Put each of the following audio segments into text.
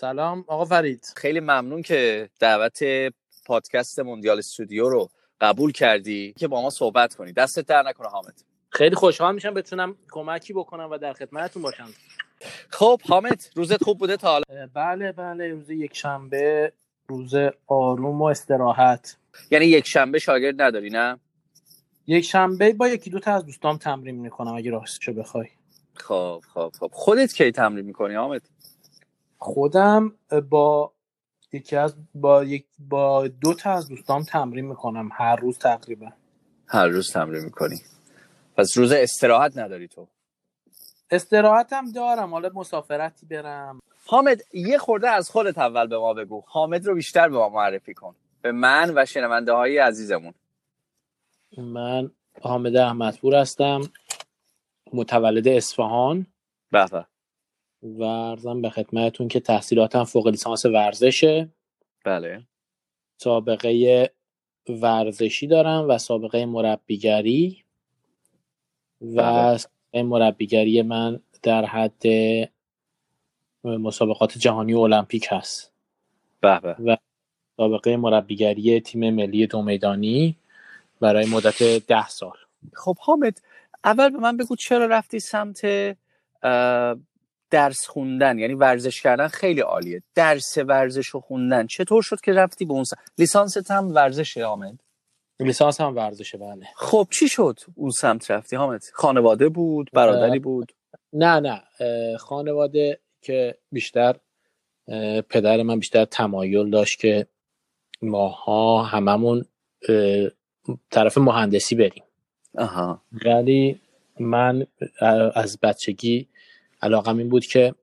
سلام آقا فرید. خیلی ممنون که دعوت پادکست موندیال استودیو رو قبول کردی که با ما صحبت کنی. دستت در نکنه حامد. خیلی خوشحال میشم بتونم کمکی بکنم و در خدمتتون باشم. خب حامد روزت خوب بوده تا حالا؟ بله بله روز یک شنبه روز آروم و استراحت. یعنی یک شنبه شاگرد نداری نه؟ یک شنبه با یکی دو تا از دوستام تمرین می‌کنم اگه راستشو بخوای. خب خب خب. خودت کی تمرین می‌کنی حامد؟ خودم با یکی از با یک با دو تا از دوستام تمرین می‌کنم هر روز تقریبا. هر روز تمرین می‌کنی. پس روز استراحت نداری تو؟ استراحتم دارم حالا مسافرتی برم. حامد یه خورده از خودت اول به ما بگو. حامد رو بیشتر به ما معرفی کن. به من و شنونده های عزیزمون. من حامد احمدپور هستم. متولد اصفهان. بله و ارزم به خدمتتون که تحصیلاتم فوق لیسانس ورزشه. بله. سابقه ورزشی دارم و سابقه مربیگری. و بله. مربیگری من در حد مسابقات جهانی و المپیک هست. بله و سابقه مربیگری تیم ملی دو میدانی برای مدت ده سال. خب حامد اول به من بگو چرا رفتی سمت درس خوندن یعنی ورزش کردن خیلی عالیه. درس ورزش و خوندن. چطور شد که رفتی به اون سمت لیسانست هم ورزشه حامد؟ لیسانس هم ورزشه بله. خب چی شد اون سمت رفتی حامد؟ خانواده بود؟ برادری بود؟ نه نه. خانواده که بیشتر پدر من بیشتر تمایل داشت که ماها هممون طرف مهندسی بریم. آها. ولی من از بچگی علاقم این بود که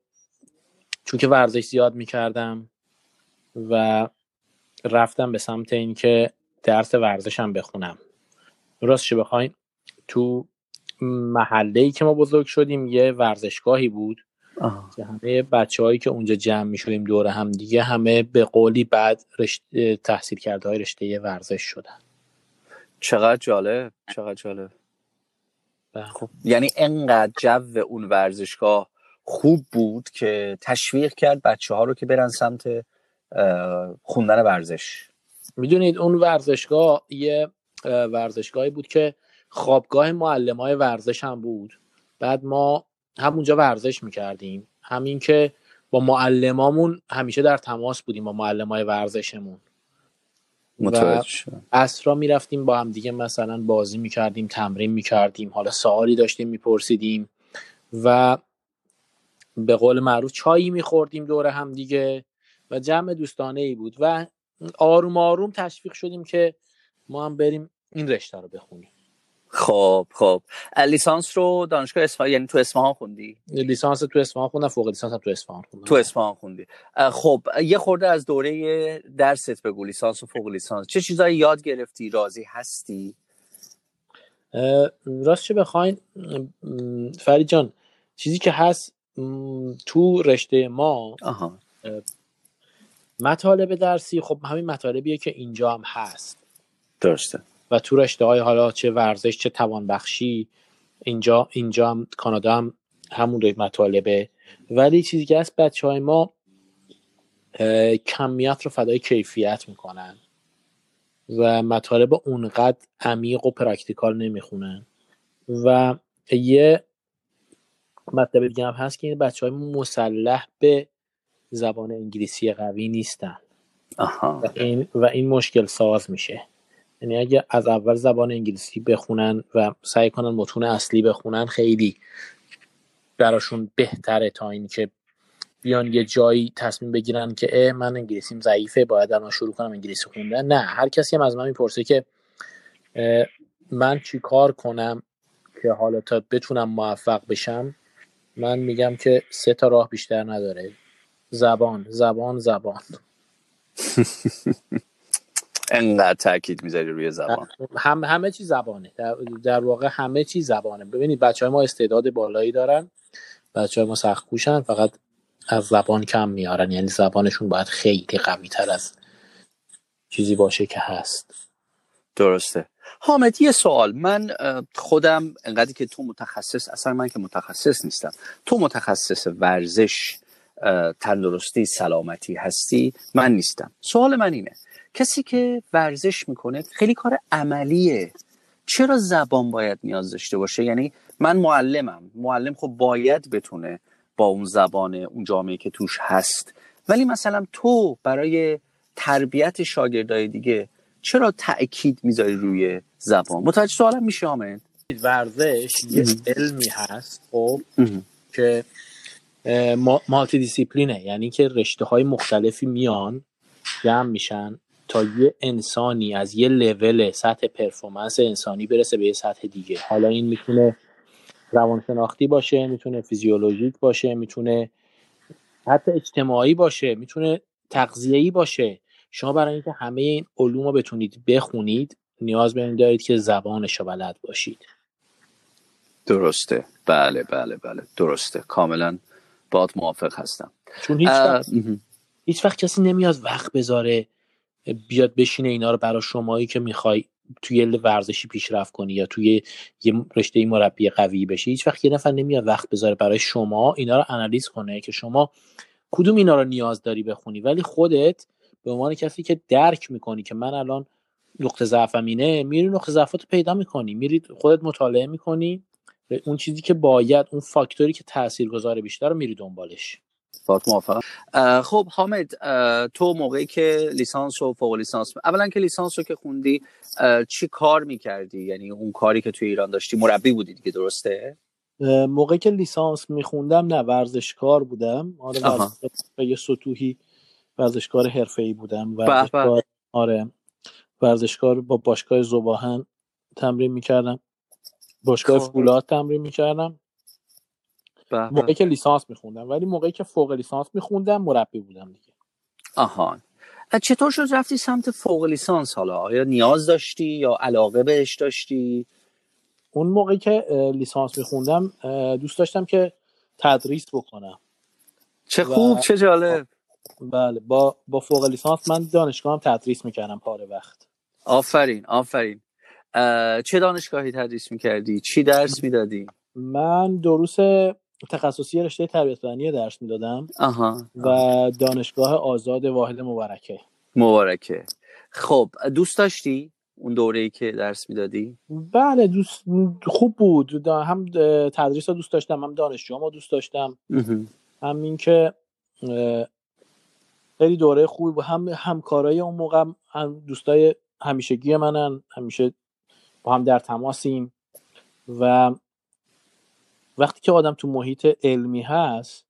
چون که ورزش زیاد می‌کردم و رفتم به سمت اینکه درس ورزشم بخونم. راستش بخواین تو محله ای که ما بزرگ شدیم یه ورزشگاهی بود که همه بچه هایی که اونجا جمع می شدیم دور هم دیگه همه به قولی بعد رشته تحصیل کرده های رشته ورزش شدن. چقدر جالب چقدر جالب. خب. یعنی انقدر جو اون ورزشگاه خوب بود که تشویق کرد بچه ها رو که برن سمت خوندن ورزش. می‌دونید اون ورزشگاه یه ورزشگاهی بود که خوابگاه معلم های ورزش هم بود. بعد ما همونجا ورزش می‌کردیم. همین که با معلمامون همیشه در تماس بودیم با معلم های ورزشمون. و اسرا می‌رفتیم با هم دیگه مثلا بازی می‌کردیم تمرین می‌کردیم حالا سوالی داشتیم میپرسیدیم و به قول معروف چایی میخوردیم دور هم دیگه و جمع دوستانه ای بود و آروم آروم تشویق شدیم که ما هم بریم این رشته رو بخونیم. خب خب. لیسانس رو دانشگاه اصفهان یعنی تو اصفهان خوندی؟ لیسانس تو اصفهان خوندم فوق لیسانس تو اصفهان خوندم. تو اصفهان خوندی. خب یه خورده از دوره درست بگو لیسانس و فوق لیسانس. چه چیزایی یاد گرفتی؟ راضی هستی؟ راست چه بخواین فرید جان چیزی که هست تو رشته ما آها. مطالب درسی خب همین مطالبیه که اینجا هم هست. درسته. و تو رشته های حالا چه ورزش چه توانبخشی اینجا اینجا هم کانادا هم همون مطالبه. ولی چیزی که هست بچه های ما کمیت رو فدای کیفیت می‌کنن و مطالب اونقدر عمیق و practical نمی‌خونن. و یه مطلب دیگه هم هست که این بچه های مسلح به زبان انگلیسی قوی نیستن. آها. و این و این مشکل ساز میشه. یعنی اگه از اول زبان انگلیسی بخونن و سعی کنن متون اصلی بخونن خیلی براشون بهتره تا اینکه بیان یه جایی تصمیم بگیرن که اه من انگلیسیم ضعیفه باید الان شروع کنم انگلیسی خوندن. نه هر کسی هم از من می‌پرسه که من چی کار کنم که حالا تا بتونم موفق بشم من میگم که سه تا راه بیشتر نداره. زبان زبان زبان. انقدر تاکید می‌ذاری روی زبان. هم همه چی زبانه. در, در واقع همه چی زبانه. ببینید بچه های ما استعداد بالایی دارن. بچه های ما سخت کوشن فقط از زبان کم میارن. یعنی زبانشون باید خیلی قوی تر از چیزی باشه که هست. درسته. حامد یه سوال. من خودم انقدری که تو متخصص اصلا من که متخصص نیستم. تو متخصص ورزش تندرستی سلامتی هستی؟ من نیستم. سوال من اینه. کسی که ورزش می‌کنه خیلی کار عملیه. چرا زبان باید نیاز داشته باشه؟ یعنی من معلمم. معلم خب باید بتونه با اون زبان اون جامعه که توش هست. ولی مثلا تو برای تربیت شاگردای دیگه چرا تاکید می‌ذاری روی زبان؟ متوجه سوالم میشه آمد ورزش یه علمی هست خب که مالتی دیسیپلینه یعنی که رشته های مختلفی میان جمع میشن. تا یه انسانی از یه لول سطح پرفورمنس انسانی برسه به یه سطح دیگه. حالا این می‌تونه روانشناختی باشه می‌تونه فیزیولوژیک باشه می‌تونه حتی اجتماعی باشه می‌تونه تغذیه‌ای باشه. شما برای اینکه همه این علوم رو بتونید بخونید نیاز به این دارید که زبانش رو بلد باشید. درسته. بله بله بله. درسته. کاملا باید موافق هستم. چون هیچ وقت, هیچ وقت کسی نمیاد وقت بذاره بیاد بشینه اینا رو برای شمایی که می‌خوای توی ورزشی پیشرفت کنی یا توی یه رشته مربی قوی بشی هیچ وقت یه نفر نمیاد وقت بذاره برای شما اینا رو انالیز کنه که شما کدوم اینا رو نیاز داری بخونی. ولی خودت به عنوان کسی که درک می‌کنی که من الان نقطه ضعفم اینه میری نقطه ضعفات پیدا می‌کنی. میری خودت مطالعه می‌کنی اون چیزی که باید اون فاکتوری که تاثیرگذار بیشتر رو میری دنبالش. فات موافقم خب حامد تو موقعی که لیسانس و فوق لیسانس اولا که لیسانس رو که خوندی چی کار می‌کردی؟ یعنی اون کاری که توی ایران داشتی مربی بودی دیگه درسته؟ موقعی که لیسانس میخوندم نه ورزشکار بودم. آره یه سطوحی ورزشکار حرفه‌ای بودم. ورزشکار آره. ورزشکار با باشگاه زباهن تمرین می‌کردم. باشگاه خب. فولاد تمرین می‌کردم. موقعی که لیسانس میخوندم ولی موقعی که فوق لیسانس میخوندم مربی بودم دیگه. آها. چطور شد رفتی سمت فوق لیسانس حالا؟ آیا نیاز داشتی یا علاقه بهش داشتی؟ اون موقعی که لیسانس میخوندم دوست داشتم که تدریس بکنم. چه خوب چه جالب. بله با با فوق لیسانس من دانشگاه هم تدریس می‌کردم پاره وقت. آفرین آفرین. چه دانشگاهی تدریس می‌کردی؟ چی درس می‌دادی؟ من دروس تخصصی رشته تربیت بدنی درس می‌دادم و دانشگاه آزاد واحد مبارکه. مبارکه. خب دوست داشتی اون دوره ای که درس می‌دادی؟ بله دوست خوب بود. هم تدریس رو دوست داشتم هم دانشجو ما دوست داشتم. همین که خیلی دوره خوبی بود. هم همکارای اون موقع هم دوستای همیشگی منن. همیشه با هم در تماسیم. و وقتی که آدم تو محیط علمی هست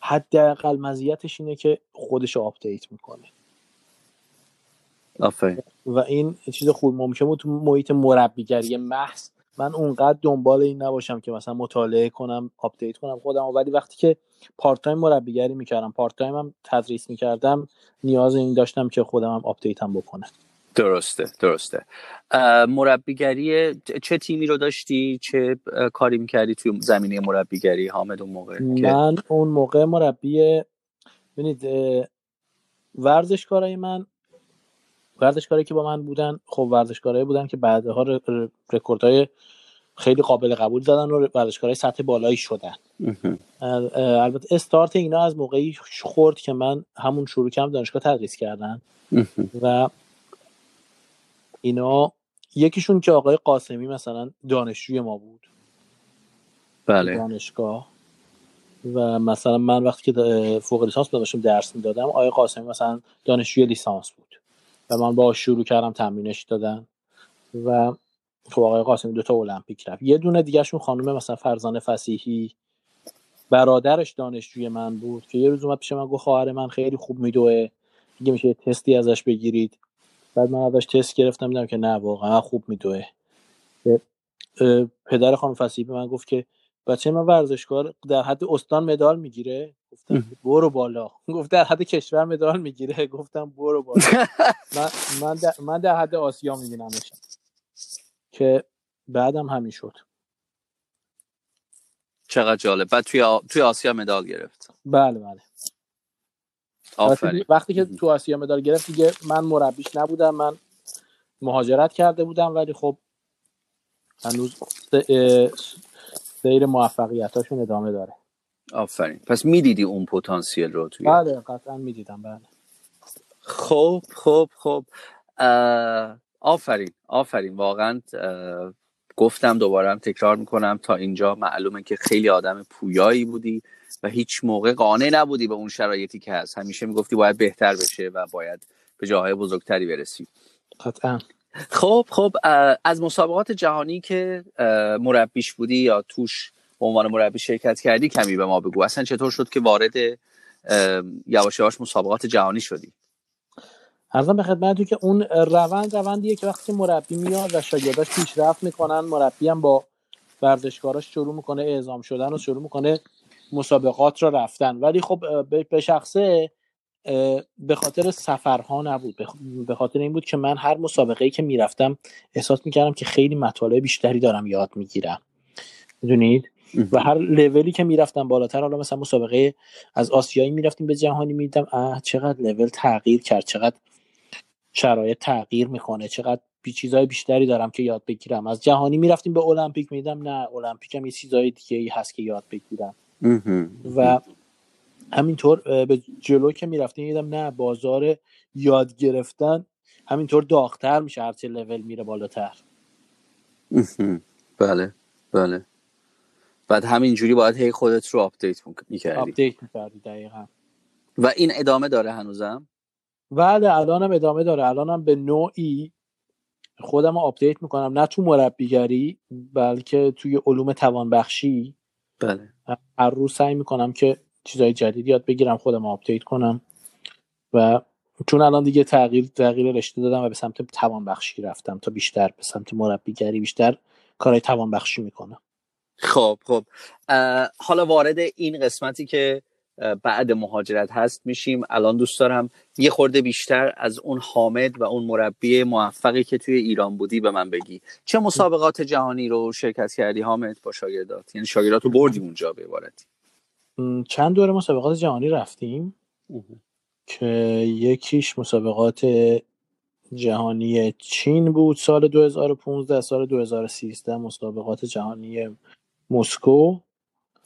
حداقل مزیتش اینه که خودش آپدیت می‌کنه. و این چیز خوب ممکنه تو محیط مربیگری محض. من اونقدر دنبال این نباشم که مثلا مطالعه کنم update کنم خودم. ولی وقتی که part time مربیگری می‌کردم part time هم تدریس می‌کردم نیاز این داشتم که خودم هم update هم بکنم. درسته درسته. مربیگری چه تیمی رو داشتی؟ چه کاری می‌کردی توی زمینه مربیگری حامد اون موقع من اون موقع مربی ببینید ورزشکارای من ورزشکاری که با من بودن خب ورزشکارایی بودن که بعدها رکوردهای خیلی قابل قبول زدن و ورزشکارای سطح بالایی شدن. البته استارت اینا از موقعی خورد که من همون شروع کردم دانشگاه تدریس کردن و اینا یکیشون که آقای قاسمی مثلا دانشجوی ما بود. بله. دانشگاه. و مثلا من وقتی که فوق لیسانس داشتم درس می‌دادم آقای قاسمی مثلا دانشجوی لیسانس بود. و من با شروع کردم تمرینش دادن. و خب آقای قاسمی دو تا المپیک رفت. یه دونه دیگهشون خانم مثلا فرزانه فسیحی برادرش دانشجوی من بود که یه روز اومد پیش من گفت خواهر من خیلی خوب میدوه. دیگه میشه تستی ازش بگیرید. بعد من ازش تست گرفتم دیدم که نه واقعا خوب میدوه. پدر خانم فسیحی به من گفت که بچه من ورزشکار در حد استان مدال می‌گیره. گفتم برو بالا. گفت در حد کشور مدال می‌گیره. گفتم برو بالا. من من در, من در حد آسیا میبینمش. که بعدم همین شد. چقدر جالب. بعد توی, آ... توی آسیا مدال گرفت. بله بله. آفرین. وقتی که تو آسیا مدال گرفت دیگه من مربیش نبودم من مهاجرت کرده بودم ولی خب هنوز سیر موفقیتاشون ادامه داره. آفرین. پس می‌دیدی اون پتانسیل رو توی؟ بله قطعا می‌دیدم بله. خب خب خب. آفرین آفرین. واقعا گفتم دوباره تکرار می‌کنم. تا اینجا معلومه که خیلی آدم پویایی بودی. و هیچ موقع قانع نبودی به اون شرایطی که هست. همیشه می‌گفتی باید بهتر بشه و باید به جاهای بزرگتری برسی. قطعا. خب خب از مسابقات جهانی که مربیش بودی یا توش به عنوان مربی شرکت کردی کمی به ما بگو. اصلا چطور شد که وارد یواش یواش مسابقات جهانی شدی؟ ارزم به خدمتتون که اون روند روندیه که وقتی مربی میاد و شاگرداش پیشرفت می‌کنن مربی هم با ورزشکاراش شروع می‌کنه اعزام شدن و شروع می‌کنه. مسابقات را رفتن. ولی خب به شخصه به خاطر سفرها نبود. به خاطر این بود که من هر مسابقه که می‌رفتم احساس می‌کردم که خیلی مطالب بیشتری دارم یاد می‌گیرم. می‌دونید؟ و هر لولی که می‌رفتم بالاتر حالا مثلا مسابقه از آسیایی می‌رفتیم به جهانی میدم اه چقدر لول تغییر کرد چقدر شرایط تغییر می‌کنه چقدر بی چیزای بیشتری دارم که یاد بگیرم. از جهانی می‌رفتیم به المپیک میدم نه المپیک هم یه چیزای دیگه ای هست که یاد بگیرم. و همینطور به جلو که می‌رفتیم دیدم نه بازار یاد گرفتن همینطور داغتر میشه هرچه لول میره بالاتر. بله بله. بعد همینجوری باید هی خودت رو update می‌کردی. update می‌کردی دقیقا. و این ادامه داره هنوزم؟ بله الانم ادامه داره. الانم به نوعی خودم رو update می‌کنم. نه تو مربیگری بلکه توی علوم توانبخشی. بله. هر روز سعی می‌کنم که چیزای جدید یاد بگیرم خودم update کنم و چون الان دیگه تغییر تغییر رشته دادم و به سمت توانبخشی رفتم تا بیشتر به سمت مربیگری بیشتر کارهای توانبخشی می‌کنم. خب خب. حالا وارد این قسمتی که بعد مهاجرت هست میشیم. الان دوست دارم یه خورده بیشتر از اون حامد و اون مربی موفقی که توی ایران بودی به من بگی. چه مسابقات جهانی رو شرکت کردی حامد با شاگردات؟ یعنی شاگردات رو بردی اونجا به عبارتی. چند دوره مسابقات جهانی رفتیم که یکیش مسابقات جهانی چین بود سال 2015 سال 2013 مسابقات جهانی مسکو.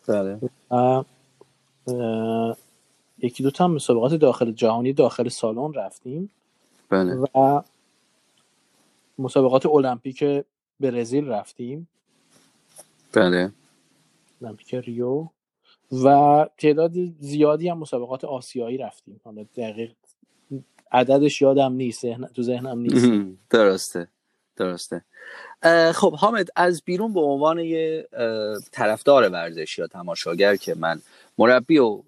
بله. یکی دو تا مسابقات داخل جهانی داخل سالن رفتیم بله. و مسابقات المپیک برزیل رفتیم. بله. المپیک ریو. و تعداد زیادی هم مسابقات آسیایی رفتیم. حالا دقیق عددش یادم نیست تو ذهنم نیست. درسته درسته. خب حامد از بیرون به عنوان یه طرفدار ورزش یا تماشاگر که من مربی و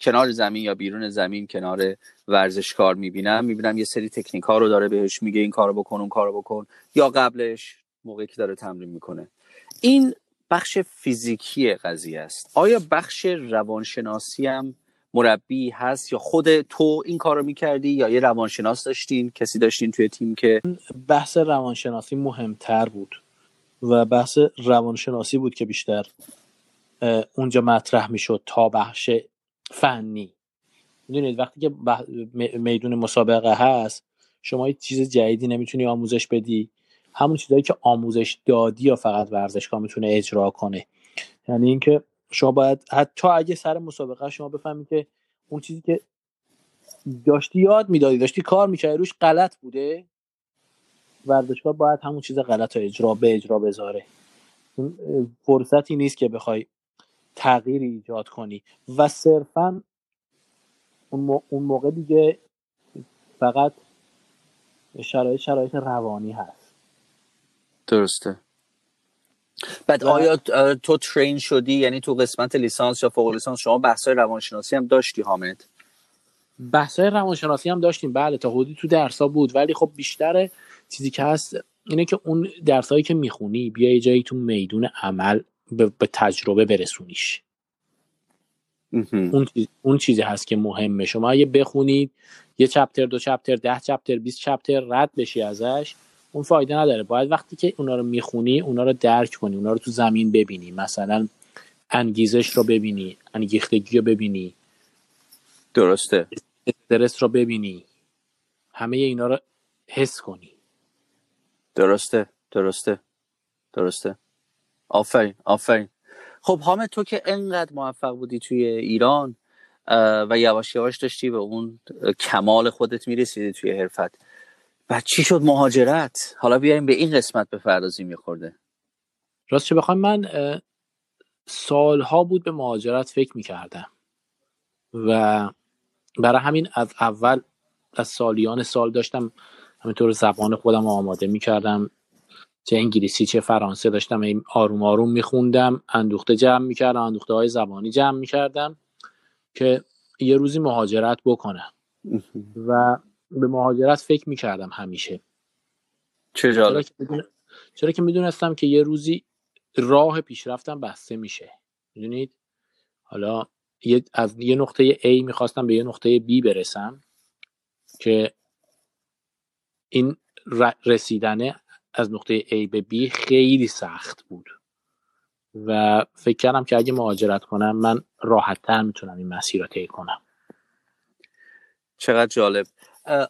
کنار زمین یا بیرون زمین کنار ورزشکار می‌بینم می‌بینم یه سری تکنیک ها رو داره بهش میگه این کارو بکن اون کارو بکن یا قبلش موقعی که داره تمرین می‌کنه. این بخش فیزیکی قضیه است. آیا بخش روانشناسی هم مربی هست یا خود تو این کارو می‌کردی یا یه روانشناس داشتین کسی داشتین توی تیم که؟ بحث روانشناسی مهمتر بود و بحث روانشناسی بود که بیشتر اونجا مطرح می‌شد تا بخش فنی. می‌دونید وقتی که میدون مسابقه هست شما هیچ چیز جدیدی نمی‌تونی آموزش بدی. همون چیزهایی که آموزش دادی یا فقط ورزشگاه می‌تونه اجرا کنه. یعنی اینکه شما باید حتی اگه سر مسابقه شما بفهمید که اون چیزی که داشتی یاد می‌دادی داشتی کار می‌کردی روش غلط بوده ورزشگاه باید همون چیز غلط رو اجرا به اجرا بذاره. فرصتی نیست که بخوای تغییری ایجاد کنی. و صرفا اون, موقع دیگه فقط شرایط شرایط روانی هست. درسته. بعد آیا تو ترین شدی؟ یعنی تو قسمت لیسانس یا فوق لیسانس؟ شما بحثای روانشناسی هم داشتی حامد. بحثای روانشناسی هم داشتیم. بله تا حدودی تو درسا بود. ولی خب بیشتر چیزی که هست اینه که اون درسایی که می‌خونی بیا یه جایی تو میدون عمل به, تجربه برسونیش. اون, اون چیزی هست که مهمه. شما اگه بخونید یه چپتر دو چپتر ده چپتر 20 چپتر رد بشی ازش. اون فایده نداره. باید وقتی که اونا رو می‌خونی اونا رو درک کنی اونا رو تو زمین ببینی. مثلا انگیزش رو ببینی انگیختگی رو ببینی. درسته. استرس رو ببینی. همه اینا رو حس کنی. درسته درسته درسته. آفرین آفرین. خب حامد تو که انقدر موفق بودی توی ایران و یواش یواش داشتی به اون کمال خودت می‌رسیدی توی حرفت. و چی شد مهاجرت؟ حالا بیایم به این قسمت بپردازیم میخورده. راست چه بخوام من سالها بود به مهاجرت فکر می‌کردم و برای همین از اول از سالیان سال داشتم همینطور زبان خودم آماده می‌کردم. چه انگلیسی چه فرانسه داشتم آروم آروم میخوندم اندوخته جمع می‌کردم اندوخته های زبانی جمع می‌کردم که یه روزی مهاجرت بکنم. و به مهاجرت فکر می‌کردم همیشه. چرا چرا که می‌دونستم که یه روزی راه پیشرفتم بسته میشه. می‌دونید؟ حالا از یه نقطه A می‌خواستم به یه نقطه B برسم که این رسیدنه از نقطه A به B خیلی سخت بود. و فکر کردم که اگه مهاجرت کنم من راحت تر می‌تونم این مسیر رو طی کنم. چقدر جالب.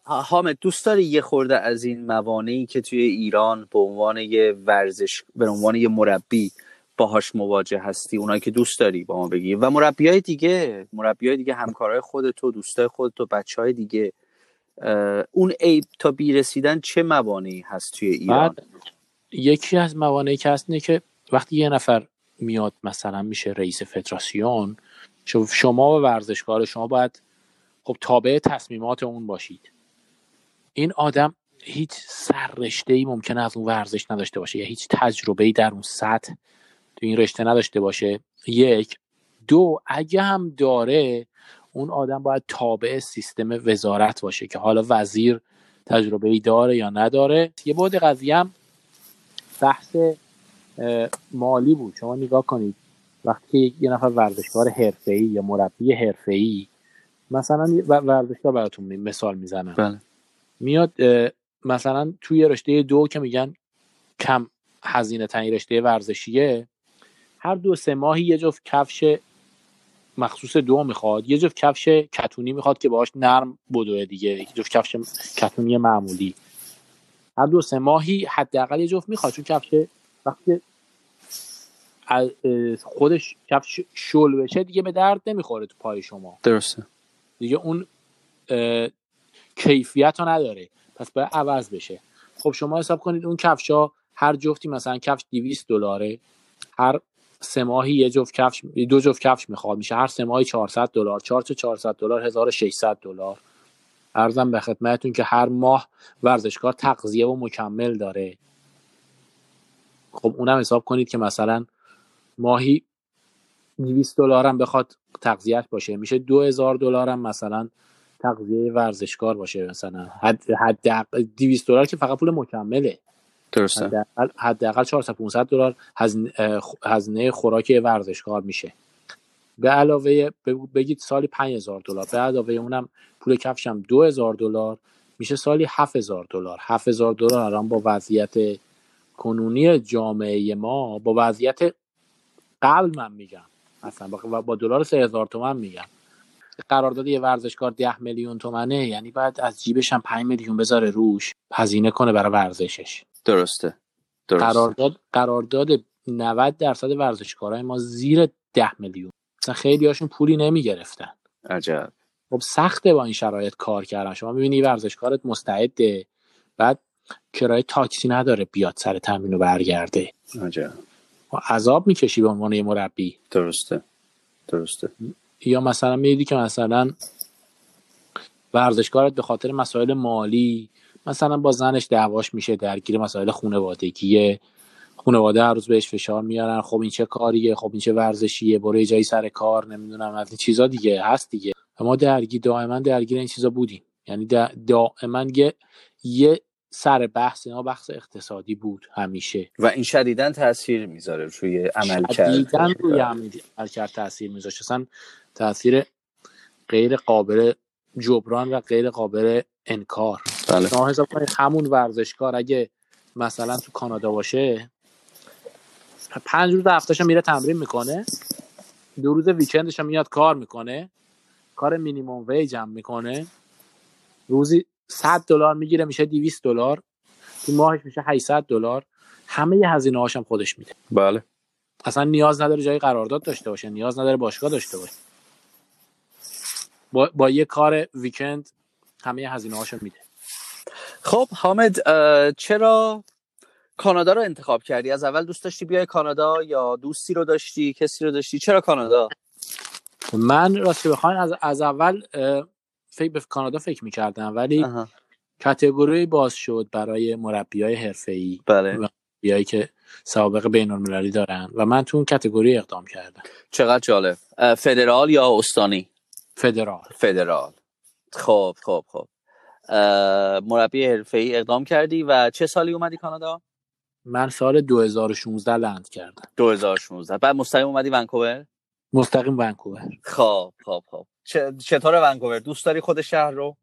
حامد دوست داری یه خورده از این موانعی که توی ایران به عنوان یه ورزش به عنوان یه مربی باهاش مواجه هستی اونایی که دوست داری با ما بگی؟ و مربی های دیگه مربی های دیگه همکارای خودتو دوستای خودتو بچه های دیگه اون عیب تا بیرسیدن چه موانعی هست توی ایران؟ یکی از موانعی که هست اینه که وقتی یه نفر میاد مثلا میشه رئیس فدراسیون شما و ورزشکار شما باید خب تابع تصمیمات اون باشید. این آدم هیچ سررشته ای ممکنه از اون ورزش نداشته باشه یا هیچ تجربه ای در اون سطح تو این رشته نداشته باشه. یک. دو اگه هم داره اون آدم باید تابع سیستم وزارت باشه که حالا وزیر تجربه ای داره یا نداره. یه بود قضیه هم بحث مالی بود. شما نگاه کنید وقتی یه نفر ورزشکار حرفه‌ای یا مربی حرفه‌ای مثلا ورزشکار براتون مثال می‌زنم. بله. میاد مثلا توی رشته دو که میگن کم هزینه تنی رشته ورزشیه هر دو سه ماهی یه جفت کفش مخصوص دو می‌خواد یه جفت کفش کتونی می‌خواد که باهاش نرم بدوه دیگه یه جفت کفش کتونی معمولی. هر دو سه ماهی حداقل یه جفت می‌خواد چون کفش وقتی خودش کفش شل بشه دیگه به درد نمی‌خوره تو پای شما. درسته. دیگه اون کیفیت رو نداره. پس باید عوض بشه. خب شما حساب کنید اون کفش ها هر جفتی مثلا کفش 200 دلاره هر سه ماهی یه جفت کفش دو جفت کفش می‌خواد میشه هر سه ماهی 400 دلار 4 تا 400 دلار 1600 دلار. ارزم به خدمتتون که هر ماه ورزشکار تغذیه و مکمل داره. خب اونم حساب کنید که مثلا ماهی 200 دلار هم بخواد تغذیه باشه. میشه 2000 دلار هم مثلا تغذیه ورزشکار باشه مثلا. حد حد 200 دلار که فقط پول مکمله. درسته. حداقل 400 500 دلار هزینه خوراک ورزشکار میشه. به علاوه بگید سالی 5000 دلار. به علاوه اونم پول کفشم 2000 دلار میشه سالی 7000 دلار. 7000 دلار الان با وضعیت کنونی جامعه ما با وضعیت قبل من میگم. مثلا با دلار 3000 تومن میگم. قرارداد یه ورزشکار 10 میلیون تومنه یعنی بعد از جیبش هم 5 میلیون بذاره روش هزینه کنه برای ورزشش. درسته درسته. قرارداد قرارداد 90 درصد ورزشکارای ما زیر 10 میلیون. مثلا خیلی هاشون پولی نمی‌گرفتن. عجب. خب سخته با این شرایط کار کردن. شما می‌بینی ورزشکارت مستعده بعد کرایه تاکسی نداره بیاد سر تمرین و برگرده. عجب. عذاب می‌کشی به عنوان یه مربی. درسته. درسته. یا مثلا میدی که مثلا ورزشکارت به خاطر مسائل مالی مثلا با زنش دعواش میشه درگیر مسائل خانوادگیه. خانواده هر روز بهش فشار میارن. خب این چه کاریه؟ خب این چه ورزشیه؟ برو جایی سر کار نمی‌دونم از این چیزا دیگه. هست دیگه. ما درگیر دائما درگیر این چیزا بودیم. یعنی دائما یه یه سر بحث اینا بحث اقتصادی بود همیشه. و این شدیدا تاثیر می‌ذاره روی عمل شدیدن روی عمل کرد تاثیر می‌ذاره اصلا تاثیر غیر قابل جبران و غیر قابل انکار. بله. همون ورزشکار اگه مثلا تو کانادا باشه پنج روز هفتهش میره تمرین می‌کنه دو روز ویکندش میاد کار می‌کنه کار مینیموم ویج هم می‌کنه روزی 100 دلار می‌گیره میشه 200 دلار. تو ماهش میشه 800 دلار. همه ی هزینه هاشم خودش میده. بله. اصلا نیاز نداره جای قرارداد داشته باشه نیاز نداره باشگاه داشته باشه. با, با یه کار ویکند همه هزینه هاشو میده. خب حامد چرا کانادا رو انتخاب کردی؟ از اول دوست داشتی بیای کانادا یا دوستی رو داشتی کسی رو داشتی؟ چرا کانادا؟ من راستی بخواین از, از اول فکر به کانادا فکر می‌کردم ولی کتگوری باز شد برای مربی های حرفه ای بله که سابقه بین المللی دارن و من تو اون کتگوری اقدام کردم. چقدر جالب. فدرال یا استانی؟ فدرال. فدرال. خب خب خب. مربی حرفه ای اقدام کردی و چه سالی اومدی کانادا؟ من سال 2016 لند کردم. 2016 بعد مستقیم اومدی ونکوور؟ مستقیم ونکوور. خب خب خب. چطور ونکوور؟ دوست داری خود شهر رو؟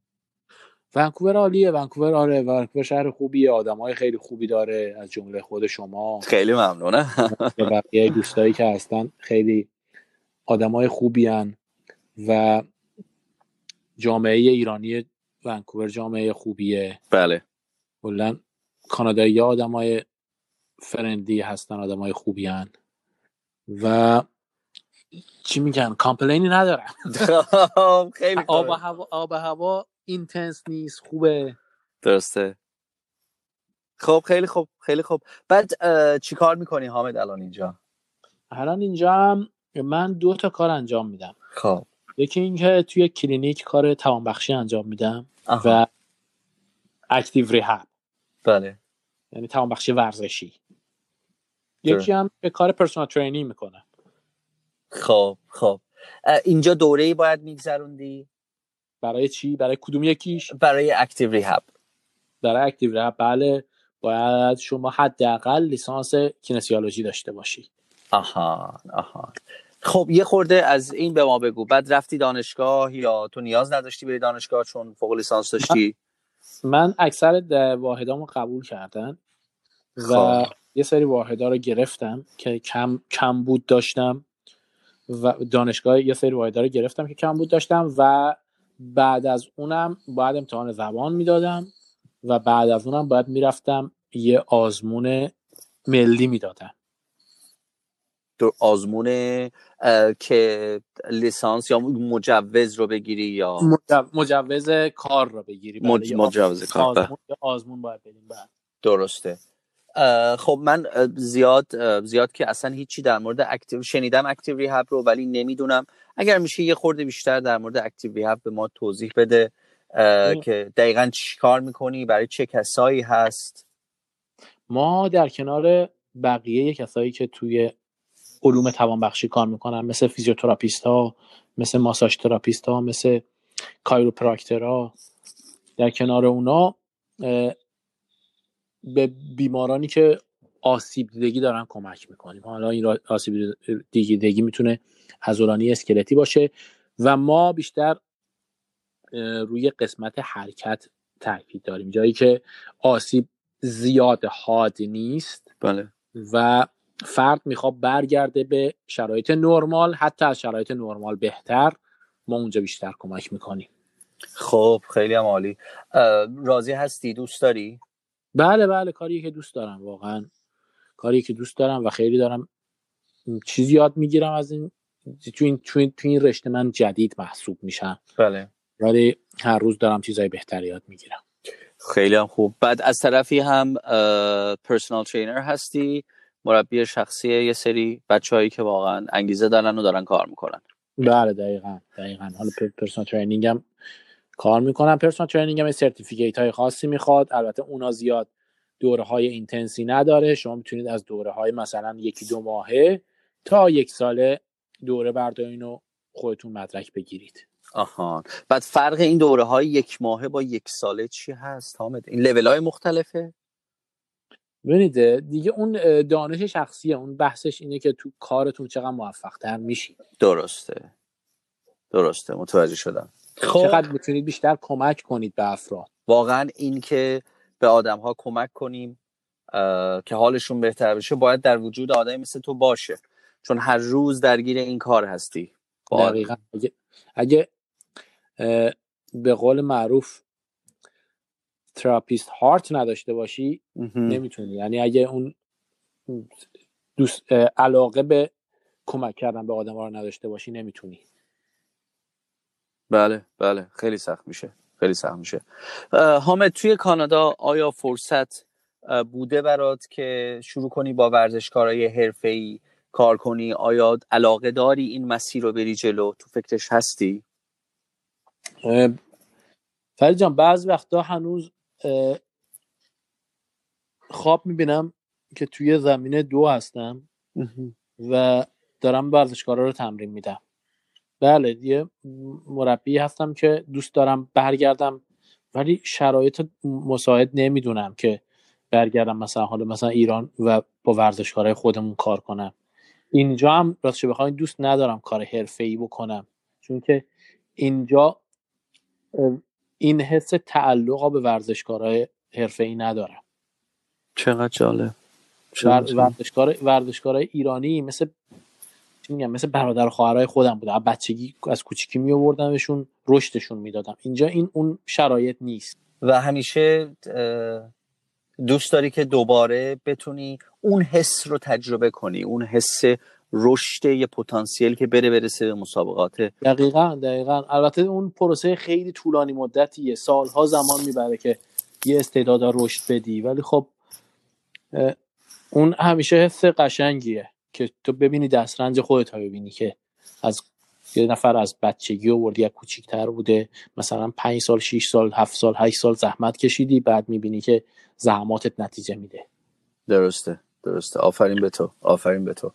ونکوور عالیه ونکوور آره ونکوور شهر خوبیه آدمای خیلی خوبی داره از جمله خود شما. خیلی ممنونه. بقیه دوستایی که هستن خیلی آدمای خوبی هن و جامعه ایرانی ونکوور جامعه خوبیه. بله. کلا کانادایی آدمای friendly هستن آدمای خوبی هن و چی میگن؟ complaint ی ندارم. خیلی آب هوا آب هوا intense نیست خوبه. درسته. خب خیلی خوب خیلی خوب. بعد چی کار می‌کنی حامد الان اینجا؟ الان اینجا هم من دو تا کار انجام میدم. خب. یکی اینکه توی کلینیک کار توانبخشی انجام میدم و active rehab بله. یعنی توانبخشی ورزشی. یکی هم به کار personal training می‌کنم. خب خب. اینجا دوره ای باید میگذروندی؟ برای چی؟ برای کدوم یکیش؟ برای active rehab برای active rehab بله. باید شما حداقل لیسانس kinesiology داشته باشی. آها آها. خب یه خورده از این به ما بگو. بعد رفتی دانشگاه یا تو نیاز نداشتی بری دانشگاه چون فوق لیسانس داشتی؟ من اکثر واحدامو قبول کردن و خب. یه سری واحدا رو گرفتم که کم کم بود داشتم. و دانشگاه یه سری واحدا رو گرفتم که کم بود داشتم و بعد از اونم باید امتحان زبان می‌دادم و بعد از اونم باید می‌رفتم یه آزمون ملی می‌دادم. دو آزمون که لیسانس یا مجوز رو بگیری یا؟ مجوز کار رو بگیری مج... مجوز کار آزمون, آزمون باید بریم بعد درسته. خب من زیاد زیاد که اصلا هیچی در مورد active شنیدم active rehab رو ولی نمی‌دونم. اگر میشه یه خورده بیشتر در مورد active rehab به ما توضیح بده که دقیقا چی کار می‌کنی برای چه کسایی هست؟ ما در کنار بقیه کسایی که توی علوم توانبخشی کار می‌کنن مثل physiotherapist ها مثل massage therapist ها مثل ها در کنار اونا به بیمارانی که آسیب دیدگی دارن کمک می‌کنیم. حالا این آسیب دیدگی می‌تونه عضلانی اسکلتی باشه و ما بیشتر روی قسمت حرکت تاکید داریم. جایی که آسیب زیاد حاد نیست بله. و فرد می‌خواد برگرده به شرایط نرمال حتی از شرایط نرمال بهتر ما اونجا بیشتر کمک می‌کنیم. خب خیلی هم عالی. راضی هستی؟ دوست داری؟ بله بله کاری که دوست دارم واقعا کاری که دوست دارم و خیلی دارم چیزی یاد می‌گیرم از این تو این, تو این, رشته من جدید محسوب میشم. بله. ولی هر روز دارم چیزای بهتری یاد می‌گیرم. خیلی هم خوب. بعد از طرفی هم personal trainer هستی. مربی شخصی یه سری بچههایی که واقعا انگیزه دارن و دارن کار می‌کنن. بله دقیقا دقیقا. حالا personal training هم کار می‌کنم. personal training هم certificate های خاصی می‌خواد. البته اونا زیاد دوره های intense ی نداره. شما می‌تونید از دوره های مثلا یکی دو ماهه تا یک ساله دوره بردارین و خودتون مدرک بگیرید. آها. بعد فرق این دوره های یک ماهه با یک ساله چی هست؟ حامد این لول های مختلفه؟ ببینید دیگه اون دانش شخصیه اون بحثش اینه که تو کارتون چقدر موفق تر میشید درسته. درسته. متوجه شدم. خب. چقدر می‌تونید بیشتر کمک کنید به افراد؟ واقعا این که به آدم ها کمک کنیم که حالشون بهتر بشه باید در وجود آدمی مثل تو باشه. چون هر روز درگیر این کار هستی. دقیقا. اگه, اگه به قول معروف تراپیست هارت نداشته باشی نمی‌تونی. یعنی اگه اون دوست علاقه به کمک کردن به آدم ها رو نداشته باشی نمی‌تونی. بله بله. خیلی سخت میشه. خیلی سخت میشه. حامد توی کانادا آیا فرصت بوده برات که شروع کنی با ورزشکارای حرفه‌ای کار کنی؟ آیا علاقه داری این مسیر رو بری جلو؟ تو فکرش هستی؟ فرید جان بعض وقتا هنوز خواب می‌بینم که توی زمینه دو هستم و دارم ورزشکارا رو تمرین میدم. بله یه مربی هستم که دوست دارم برگردم ولی شرایط مساعد نمی‌دونم که برگردم مثلا حالا مثلا ایران و با ورزشکارای خودمون کار کنم. اینجا هم راستش بخواین دوست ندارم کار حرفه‌ای بکنم. چون که اینجا این حس تعلق به ورزشکارای حرفه‌ای ندارم. چقدر جالب. ورزشکار ورزشکارای ایرانی مثل چی میگم مثل برادر و خواهرای خودم بوده بچگی از کوچیکی می آوردمشون رشدشون می‌دادم. اینجا این اون شرایط نیست. و همیشه دوست داری که دوباره بتونی اون حس رو تجربه کنی اون حس رشد یه پتانسیل که بره برسه به مسابقات. دقیقا دقیقا. البته اون پروسه خیلی طولانی مدتیه. سالها زمان می‌بره که یه استعداد رشد بدی. ولی خب اون همیشه حس قشنگیه. که تو ببینی دسترنج خودت ها ببینی که از یه نفر از بچگی آوردی یا کوچیکتر بوده. مثلا پنج سال 6 سال هفت سال 8 سال زحمت کشیدی بعد می‌بینی که زحماتت نتیجه میده. درسته درسته. آفرین به تو آفرین به تو.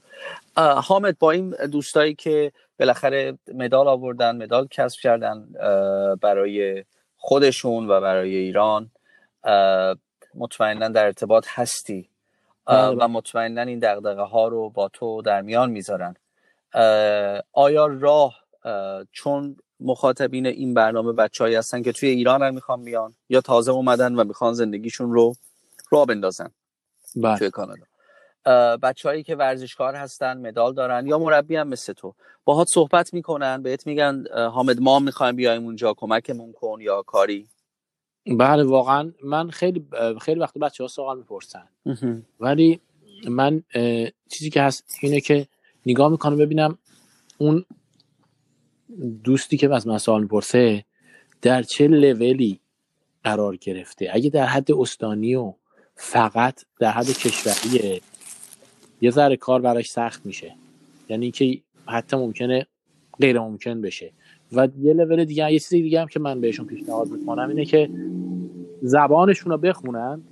حامد با این دوستایی که بالاخره مدال آوردن مدال کسب کردن برای خودشون و برای ایران مطمئنا در ارتباط هستی. و بله. مطمئنا این دقدقه ها رو با تو در میان می‌ذارن آیا راه چون مخاطبین این برنامه بچههایی هستن که توی ایران هم می‌خوان بیان یا تازه اومدن و می‌خوان زندگیشون رو راه بندازن بله. توی کانادا بچههایی که ورزشکار هستن مدال دارن یا مربی هم مثل تو باهات صحبت می‌کنن بهت میگن حامد ما می‌خوایم بیایم اونجا کمکمون کن یا کاری بله واقعا من خیلی خیلی وقت بچه ها سوال می‌پرسن. ولی من چیزی که هست اینه که نگاه می‌کنم ببینم اون دوستی که از من سوال می‌پرسه در چه لولی قرار گرفته؟ اگه در حد استانی و فقط در حد کشوریه یه ذره کار براش سخت میشه. یعنی که حتی ممکنه غیر ممکن بشه. و یه لول دیگه یه چیزی دیگه هم که من بهشون پیشنهاد می‌کنم اینه که زبانشون رو بخونن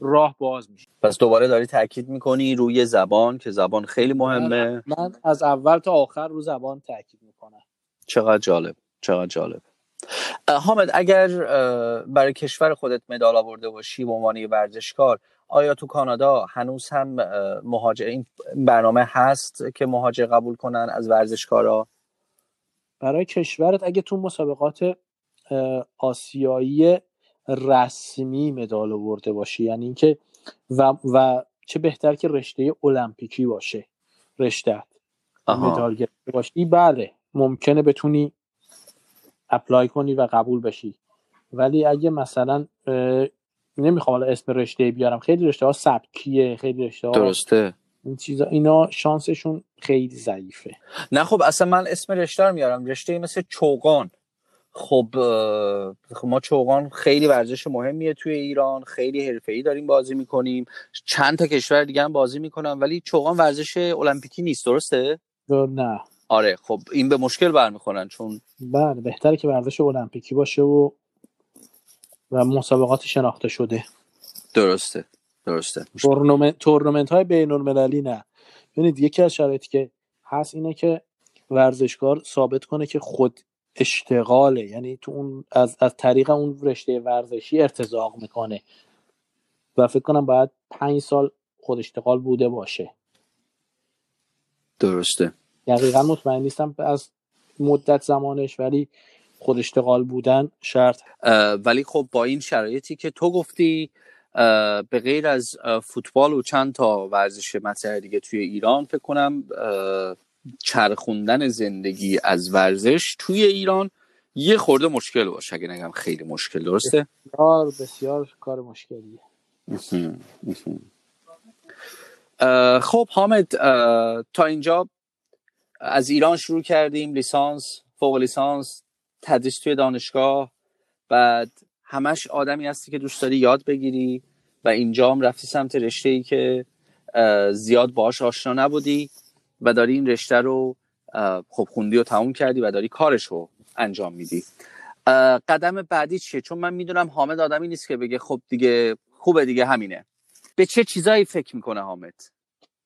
راه باز میشه. پس دوباره داری تاکید می‌کنی روی زبان که زبان خیلی مهمه؟ من از اول تا آخر رو زبان تاکید می‌کنم. چقدر جالب چقدر جالب. حامد اگر برای کشور خودت مدال آورده باشی به عنوان ورزشکار آیا تو کانادا هنوز هم مهاجر این برنامه هست که مهاجر قبول کنن از ورزشکارا؟ برای کشورت اگه تو مسابقات آسیایی رسمی مدال آورده باشی یعنی اینکه و, و چه بهتر که رشته المپیکی باشه رشته مدال گرفته باشی بله ممکنه بتونی اپلای کنی و قبول بشی. ولی اگه مثلا نمی‌خوام اسم رشته بیارم خیلی رشته ها سبکیه خیلی رشته ها درسته. این چیزا اینا شانسشون خیلی ضعیفه. نه خب اصلا من اسم رشته رو میارم. رشته مثل چوگان خب ما چوگان خیلی ورزش مهمیه توی ایران. خیلی حرفه‌ای داریم بازی می‌کنیم. چند تا کشور دیگه هم بازی می‌کنم ولی چوگان ورزش المپیکی نیست درسته؟ نه. آره خب این به مشکل برمیخورن چون بله بهتره که ورزش المپیکی باشه و و مسابقات شناخته شده. درسته. درسته. تورنمنت تورنمنت های بین المللی نه. ببینید یکی از شرایطی که هست اینه که ورزشکار ثابت کنه که خود اشتغاله. یعنی تو اون از, از طریق اون رشته ورزشی ارتزاق می‌کنه. و فکر کنم باید پنج سال خود اشتغال بوده باشه. درسته. دقیقا مطمئن نیستم از مدت زمانش ولی خود اشتغال بودن شرط. ولی خب با این شرایطی که تو گفتی به غیر از فوتبال و چند تا ورزش مطرح دیگه توی ایران فکر کنم چرخوندن زندگی از ورزش توی ایران یه خورده مشکل باشه اگه نگم خیلی مشکل درسته؟ بسیار بسیار کار مشکلیه. خب حامد تا اینجا از ایران شروع کردیم لیسانس فوق لیسانس تدریس توی دانشگاه بعد همش آدمی هستی که دوست داری یاد بگیری و اینجا هم رفتی سمت رشته ای که زیاد باش آشنا نبودی و داری این رشته رو خب خوندی و تموم کردی و داری کارش رو انجام میدی. قدم بعدی چیه؟ چون من می‌دونم حامد آدمی نیست که بگه خب دیگه خوبه دیگه همینه. به چه چیزایی فکر می‌کنه حامد؟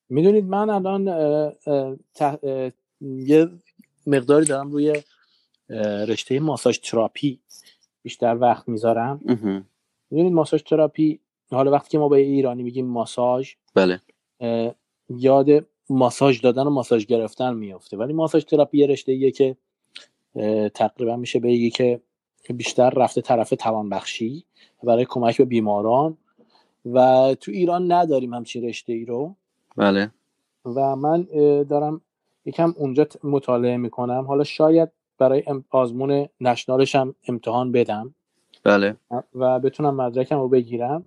می‌دونید من الان یه مقداری دارم روی رشته ماساژ تراپی بیشتر وقت می‌ذارم. می‌دونید ماساژ تراپی حالا وقتی که ما به ایرانی میگیم ماساژ بله. یاد ماساژ دادن و ماساژ گرفتن میفته ولی ماساژ تراپی یه رشته ایه که تقریبا میشه بگی که بیشتر رفته طرف توانبخشی برای کمک به بیماران. و تو ایران نداریم همچین رشته ای رو. بله. و من دارم یکم اونجا مطالعه می‌کنم. حالا شاید برای آزمون نشنالش هم امتحان بدم. بله. و بتونم مدرکم رو بگیرم.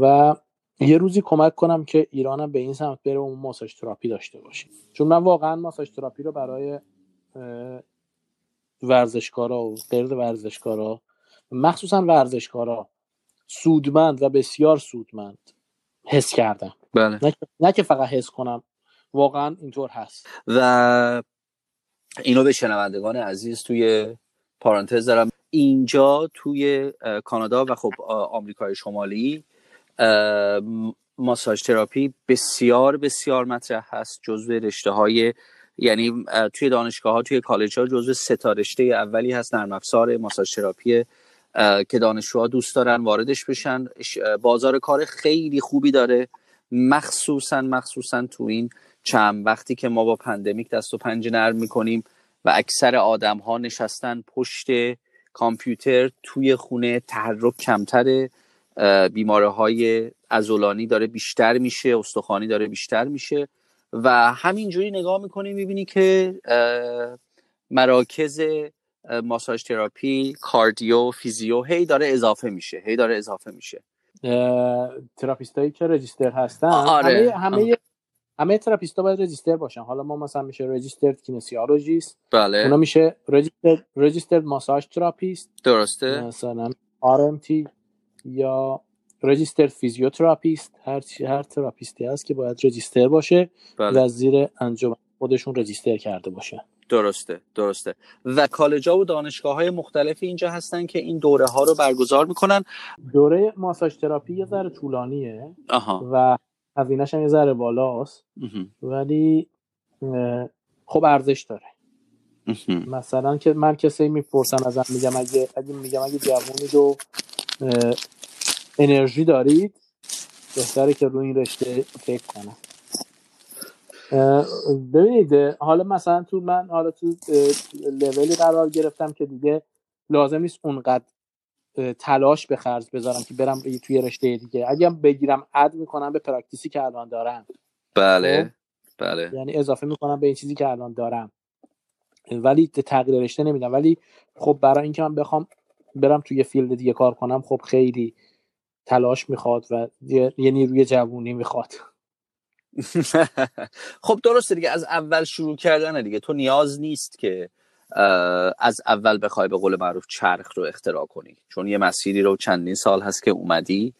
و یه روزی کمک کنم که ایرانم به این سمت بره اون ماساژ تراپی داشته باشه چون من واقعا ماساژ تراپی رو برای ورزشکارا و غیر ورزشکارا مخصوصا ورزشکارا سودمند و بسیار سودمند حس کردم. بله. نه که فقط حس کنم واقعا اینطور هست. و اینو به شنوندگان عزیز توی پارانتز دارم. اینجا توی کانادا و خب آمریکای شمالی ماساژ تراپی بسیار بسیار مطرح هست جزو رشته های یعنی توی دانشگاه ها توی کالج ها جزو سه تا رشته اولی هست نرم افزار ماساژ تراپی که دانشجوها دوست دارن واردش بشن. بازار کار خیلی خوبی داره. مخصوصا مخصوصا تو این چند وقتی که ما با پندمیک دست و پنجه نرم می‌کنیم و اکثر آدم ها نشستن پشت کامپیوتر توی خونه تحرک کمتره بیماره های ازولانی داره بیشتر میشه استخوانی داره بیشتر میشه و همینجوری نگاه می‌کنی می‌بینی که مراکز massage therapy cardio physio هی داره اضافه میشه هی داره اضافه میشه therapist ایی که register هستن آره. همه همه همه therapist ا باید register باشن. حالا ما مثلا میشه registered kinesiologist. بله. اونا میشه registered registered massage therapist. درسته. مثلا RMT یا register physiotherapist. هر هر therapist ی هست که باید register باشه بله. و زیر انجام خودشون رجیستر کرده باشه درسته درسته. و کالجا و دانشگاه های مختلفی اینجا هستن که این دوره ها رو برگزار می‌کنن. دوره ماساژ تراپی یه ذره طولانیه آها. و هزینه‌ش هم یه ذره بالاست. ولی خب ارزش داره. مثلا که من کسی می‌پرسم ازم میگم اگه اگه میگم اگه جوونید و انرژی دارید بهتره که روی این رشته فکر کنم. ببینید حالا مثلا تو من حالا تو لولی قرار گرفتم که دیگه لازم نیست اونقدر تلاش به خرج بذارم که برم توی رشته دیگه. اگه بگیرم اد می‌کنم به پراکتیسی که الان دارم. بله خب؟ بله. یعنی اضافه می‌کنم به این چیزی که الان دارم. ولی تغییر رشته نمیدم. ولی خب برای اینکه من بخوام برم توی فیلد دیگه کار کنم خب خیلی تلاش می‌خواد و یه نیروی جوونی می‌خواد. خب درسته دیگه از اول شروع کردن دیگه. تو نیاز نیست که از اول بخوای به قول معروف چرخ رو اختراع کنی. چون یه مسیری رو چندین سال هست که اومدی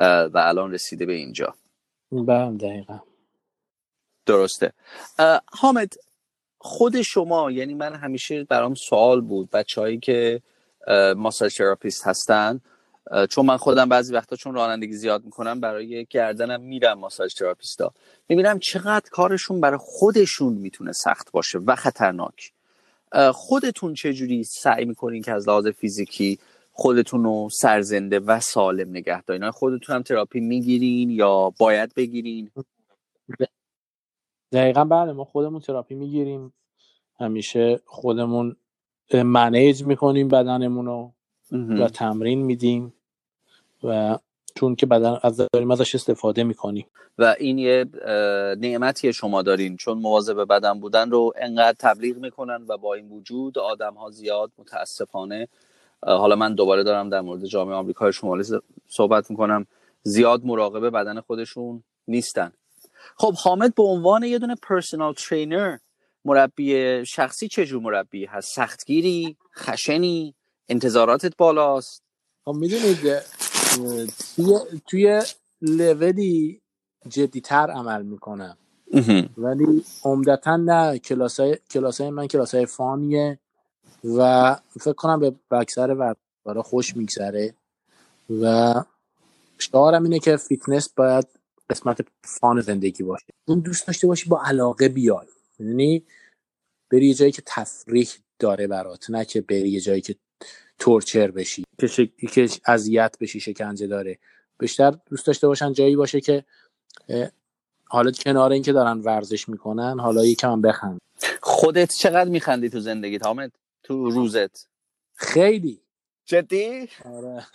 و الان رسیده به اینجا. بله دقیقا. درسته. حامد خود شما یعنی من همیشه برام سوال بود بچههایی که massage therapist هستن چون من خودم بعضی وقتا چون رانندگی زیاد می‌کنم برای گردنم میرم massage therapist ا می‌بینم چقدر کارشون برای خودشون می‌تونه سخت باشه و خطرناک. خودتون چجوری سعی می‌کنین که از لحاظ فیزیکی خودتون رو سرزنده و سالم نگه دارین؟ خودتون هم تراپی می‌گیرین یا باید بگیرین؟ دقیقا بله ما خودمون تراپی می‌گیریم. همیشه خودمون منیج می‌کنیم بدنمون رو و تمرین میدیم و چون که بدن از داریم ازش استفاده می‌کنیم. و این یه نعمتی شما دارین چون مواظب بدن بودن رو انقدر تبلیغ می‌کنن و با این وجود آدم ها زیاد متاسفانه حالا من دوباره دارم در مورد جامعه آمریکای شمالی صحبت می‌کنم زیاد مراقبه بدن خودشون نیستن. خب حامد به عنوان یه دونه پرسونال ترینر مربی شخصی چجور مربی هست؟ سختگیری خشنی انتظاراتت بالاست؟ خب می‌دونید توی توی لولی جدیتر عمل می‌کنم ولی عمدتا نه کلاسای کلاسای من کلاسای فانیه و فکر کنم به اکثر برای خوش میگذره و شعارم اینه که فیتنس باید قسمت fun زندگی باشه. اون دوست داشته باشی با علاقه بیای. یعنی بری یه جایی که تفریح داره برات نه که بری یه جایی که torture بشی که اذیت بشی شکنجه داره. بیشتر دوست داشته باشن جایی باشه که حالا کنار اینکه دارن ورزش می‌کنن حالا یکم بخند خودت چقدر میخندی تو زندگی حامد؟ تو روزت. خیلی. جدی؟ آره.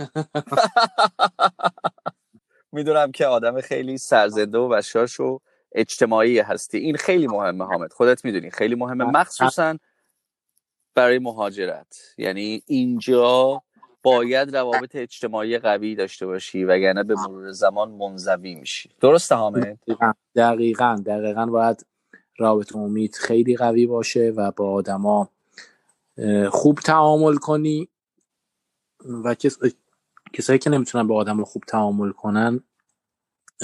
می‌دونم که آدم خیلی سرزنده و بشاش و اجتماعی هستی. این خیلی مهمه حامد. خودت می‌دونی خیلی مهمه. مخصوصا برای مهاجرت. یعنی اینجا باید روابط اجتماعی قوی داشته باشی وگرنه به مرور زمان منزوی میشی. درسته حامد؟ دقیقا دقیقا باید رابط امید خیلی قوی باشه و با آدما خوب تعامل کنی و کس... کسایی که نمی‌تونن با آدم خوب تعامل کنن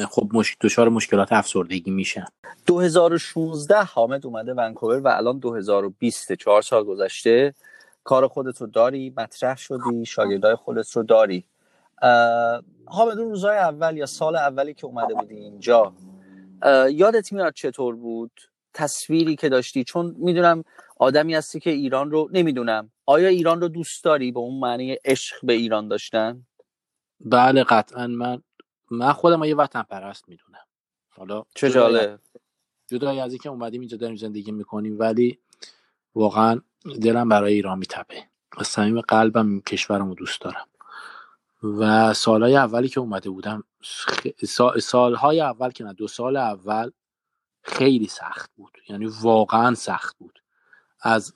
خب مش... دچار مشکلات افسردگی میشن. 2016 حامد اومده ونکوور و الان 2020 چهار سال گذشته. کار خودت رو داری؟ مطرح شدی؟ شاگردای خودت رو داری؟ حامد اون روزای اول یا سال اولی که اومده بودی اینجا یادت میاد چطور بود؟ تصویری که داشتی؟ چون می‌دونم آدمی هستی که ایران رو نمی‌دونم آیا ایران رو دوست داری؟ به اون معنی عشق به ایران داشتن؟ بله قطعا من من خودم یه وطن پرست می‌دونم. حالا چه جالب. جدای از اینکه اومدیم اینجا داریم زندگی می‌کنیم ولی واقعا دلم برای ایران میتپه از صمیم قلبم کشورم رو دوست دارم. و سالهای اولی که اومده بودم سالهای اول که نه دو سال اول خیلی سخت بود. یعنی واقعا سخت بود. از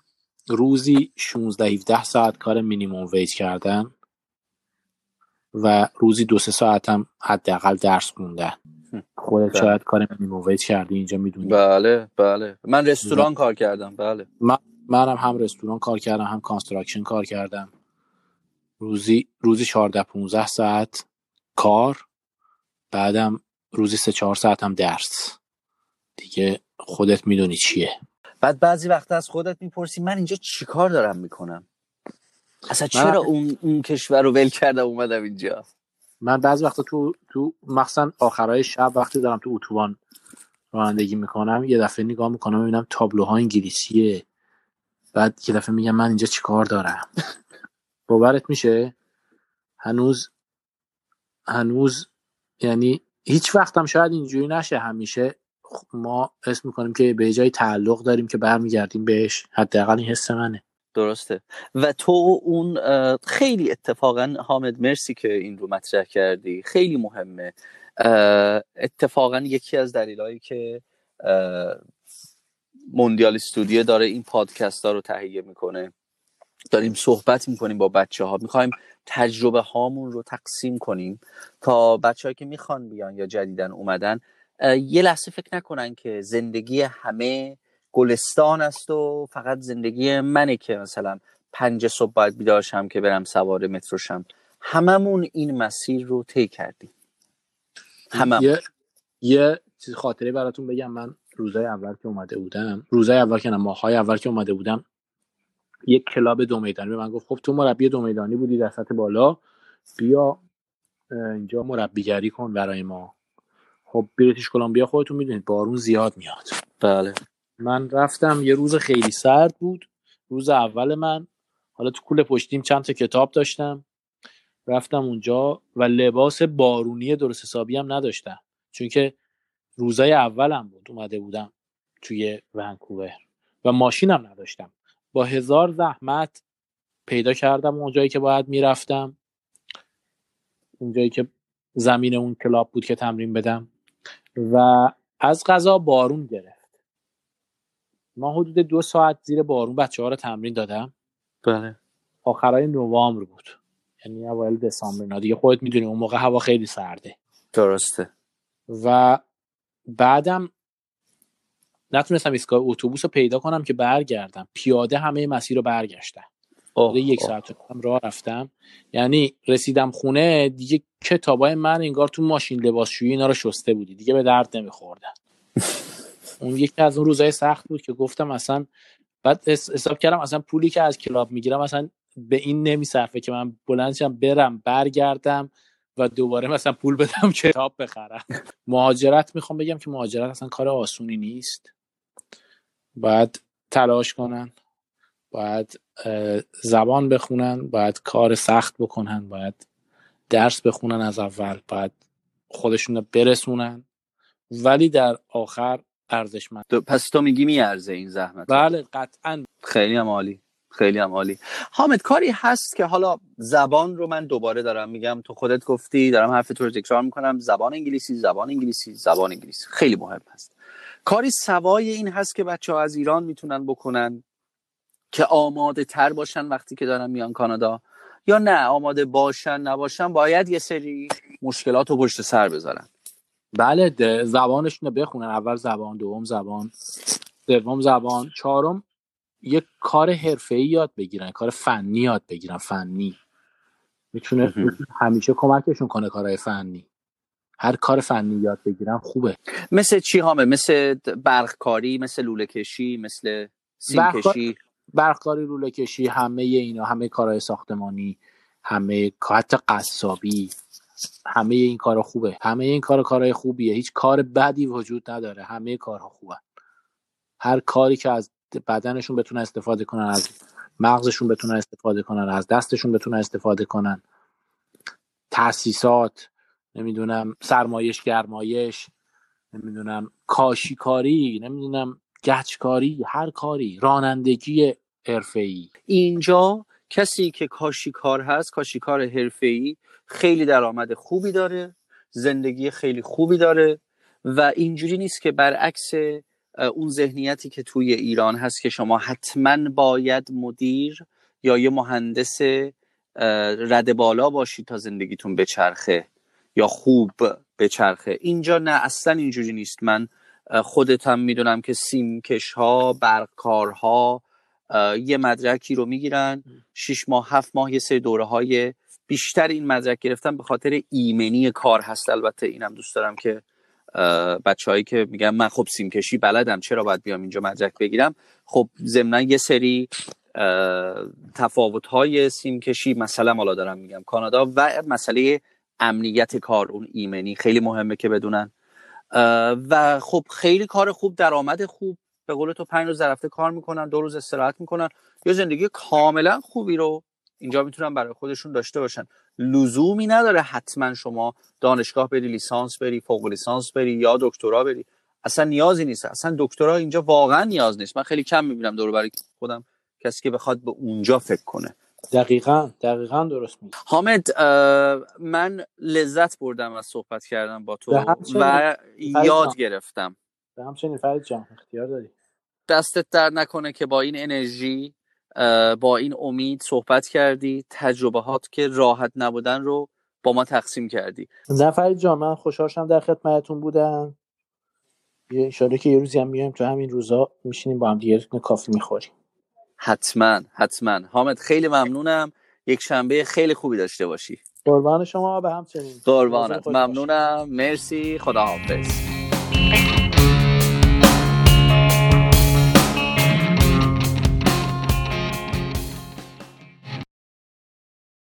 روزی 16 17 ساعت کار minimum wage کردن و روزی دو سه ساعت هم حداقل درس خوندن. خودت بله. شاید کار minimum wage کردی اینجا می‌دونی. بله بله. من رستوران کار کردم بله. من منم هم رستوران کار کردم هم construction کار کردم. روزی روزی 14 15 ساعت کار بعدم روزی 3 4 ساعت هم درس. دیگه خودت می‌دونی چیه. بعد بعضی وقت از خودت می‌پرسی من اینجا چیکار دارم می‌کنم؟ اصلا چرا اون, اون کشور رو ول کردم اومدم اینجا؟ من بعضی وقتا تو تو مخصوصا آخرای شب وقتی دارم تو اتوبان رانندگی می‌کنم یه دفعه نگاه می‌کنم ببینم تابلوها انگلیسیه. بعد یه دفعه میگم من اینجا چیکار دارم؟ باورت میشه؟ هنوز هنوز یعنی هیچ وقتم شاید اینجوری نشه. همیشه ما اسم می‌کنیم که به جای تعلق داریم که برمیگردیم بهش. حداقل این حس منه. درسته. و تو اون خیلی اتفاقا حامد مرسی که این رو مطرح کردی. خیلی مهمه. اتفاقا یکی از دلایلی که موندیال استودیو داره این پادکست ها رو تهیه می‌کنه. داریم صحبت می‌کنیم با بچه ها می‌خوایم تجربه هامون رو تقسیم کنیم تا بچه که می‌خوان بیان یا جدیدن اومدن. یه لحظه فکر نکنن که زندگی همه گلستان است و فقط زندگی منه که مثلا پنج صبح باید بیدارشم که برم سوار متروشم هممون این مسیر رو طی کردیم. هممون. یه, یه چیز خاطره براتون بگم. من روزای اول که اومده بودم روزای اول که نه ماهای اول که اومده بودم یک کلاب دو میدانی به من گفت خب تو مربی دو میدانی بودی در سطح بالا بیا اینجا مربیگری کن برای ما. خب بریتیش کلمبیا خودتون می‌دونید بارون زیاد میاد. بله. من رفتم یه روز خیلی سرد بود روز اول من. حالا تو کوله پشتیم چند تا کتاب داشتم. رفتم اونجا و لباس بارونی درست حسابی هم نداشتم. چون که روزای اولم بود اومده بودم توی ونکوور و ماشینم نداشتم. با هزار زحمت پیدا کردم اونجایی که باید می‌رفتم. اونجایی که زمین اون کلاب بود که تمرین بدم. و از غذا بارون گرفت. ما حدود دو ساعت زیر بارون بچه ها رو تمرین دادم. بله. آخرای نوامبر بود. یعنی اوایل دسامبر. اینا دیگه خودت می‌دونی اون موقع هوا خیلی سرده. درسته. و بعدم نتونستم ایستگاه اتوبوس رو پیدا کنم که برگردم. پیاده همه مسیر رو برگشتم. یک. ساعت هم راه رفتم. یعنی رسیدم خونه دیگه کتابای من انگار تو ماشین لباسشویی اینا رو شسته بودی. دیگه به درد نمیخوردن اون یکی از اون روزای سخت بود که گفتم اصلا بعد حس- حساب کردم اصلا پولی که از کلاب می‌گیرم اصلا به این نمیصرفه که من بلند شم برم برگردم و دوباره مثلا پول بدم کتاب بخرم. مهاجرت می‌خوام بگم که مهاجرت اصلا کار آسونی نیست. باید تلاش کنن باید زبان بخونن باید کار سخت بکنن باید درس بخونن از اول باید خودشون رو برسونن. ولی در آخر ارزشمند. پس تو میگی میارزه این زحمت بله قطعا. خیلی هم عالی خیلی هم عالی. حامد کاری هست که حالا زبان رو من دوباره دارم میگم. تو خودت گفتی دارم حرف تو رو تکرار می‌کنم. زبان انگلیسی زبان انگلیسی زبان انگلیسی. خیلی مهم هست. کاری سوای این هست که بچه ها از ایران می‌تونن بکنن که آماده تر باشن وقتی که دارن میان کانادا؟ یا نه آماده باشن نباشن باید یه سری مشکلات رو پشت سر بذارن. بله ده- زبانشون رو بخونن. اول زبان دوم زبان سوم زبان چهارم یک کار حرفه‌ای یاد بگیرن کار فنی یاد بگیرن فنی. می‌تونه. همیشه کمکشون کنه کارهای فنی. هر کار فنی یاد بگیرن خوبه. مثل چی هامه مثل برقکاری مثل لوله کشی مثل سیم کشی برقکاری لوله کشی همه اینا همه کارهای ساختمانی همه حتی قصابی. همه این کارا خوبه. همه این کارا کارهای خوبیه. هیچ کار بدی وجود نداره. همه کارها خوبه هر کاری که از بدنشون بتونن استفاده کنن از مغزشون بتونن استفاده کنن از دستشون بتونن استفاده کنن. تاسیسات نمی‌دونم سرمایش گرمایش نمی‌دونم کاشیکاری نمی‌دونم گچکاری هر کاری رانندگی حرفه‌ای. اینجا کسی که کاشیکار هست کاشیکار حرفه‌ای خیلی درآمد خوبی داره زندگی خیلی خوبی داره و اینجوری نیست که برعکس اون ذهنیتی که توی ایران هست که شما حتما باید مدیر یا یه مهندس رد بالا باشید تا زندگیتون بچرخه یا خوب بچرخه. اینجا نه اصلا اینجوری نیست. من خودتم می‌دونم که سیمکش ها برقکارها اه، یه مدرکی رو می‌گیرن. شش ماه هفت ماه یه سری دوره های بیشتر این مدرک گرفتن به خاطر ایمنی کار هست. البته اینم دوست دارم که بچههایی که میگن من خب سیمکشی بلدم چرا باید بیام اینجا مدرک بگیرم؟ خب ضمنا یه سری تفاوت های سیمکشی مثلا حالا دارم میگم کانادا و مسئله امنیت کار اون ایمنی خیلی مهمه که بدونن. و خب خیلی کار خوب درآمد خوب. به قول تو پنج روز در هفته کار می‌کنن دو روز استراحت می‌کنن. یا زندگی کاملا خوبی رو اینجا می‌تونن برای خودشون داشته باشن. لزومی نداره حتما شما دانشگاه بری لیسانس بری فوق لیسانس بری یا دکترا بری. اصلا نیازی نیست. اصلا دکترا اینجا واقعا نیاز نیست. من خیلی کم می‌بینم دور برای خودم کسی که بخواد به اونجا فکر کنه. دقیقا دقیقا درست میگی. حامد من لذت بردم از صحبت کردم با تو. و. یاد گرفتم. به همچنین فرید جان اختیار داری. دستت در نکنه که با این انرژی با این امید صحبت کردی تجربهات که راحت نبودن رو با ما تقسیم کردی. فرید جان من خوشحال شدم در خدمتتون بودم. یه اشاره که یه روزی هم میایم تو همین روزا میشینیم با هم دیگه کافی می‌خوریم. حتما حتما. حامد خیلی ممنونم. یک شنبه خیلی خوبی داشته باشی. قربان شما به همچنین. قربانت. ممنونم. مرسی. خداحافظ.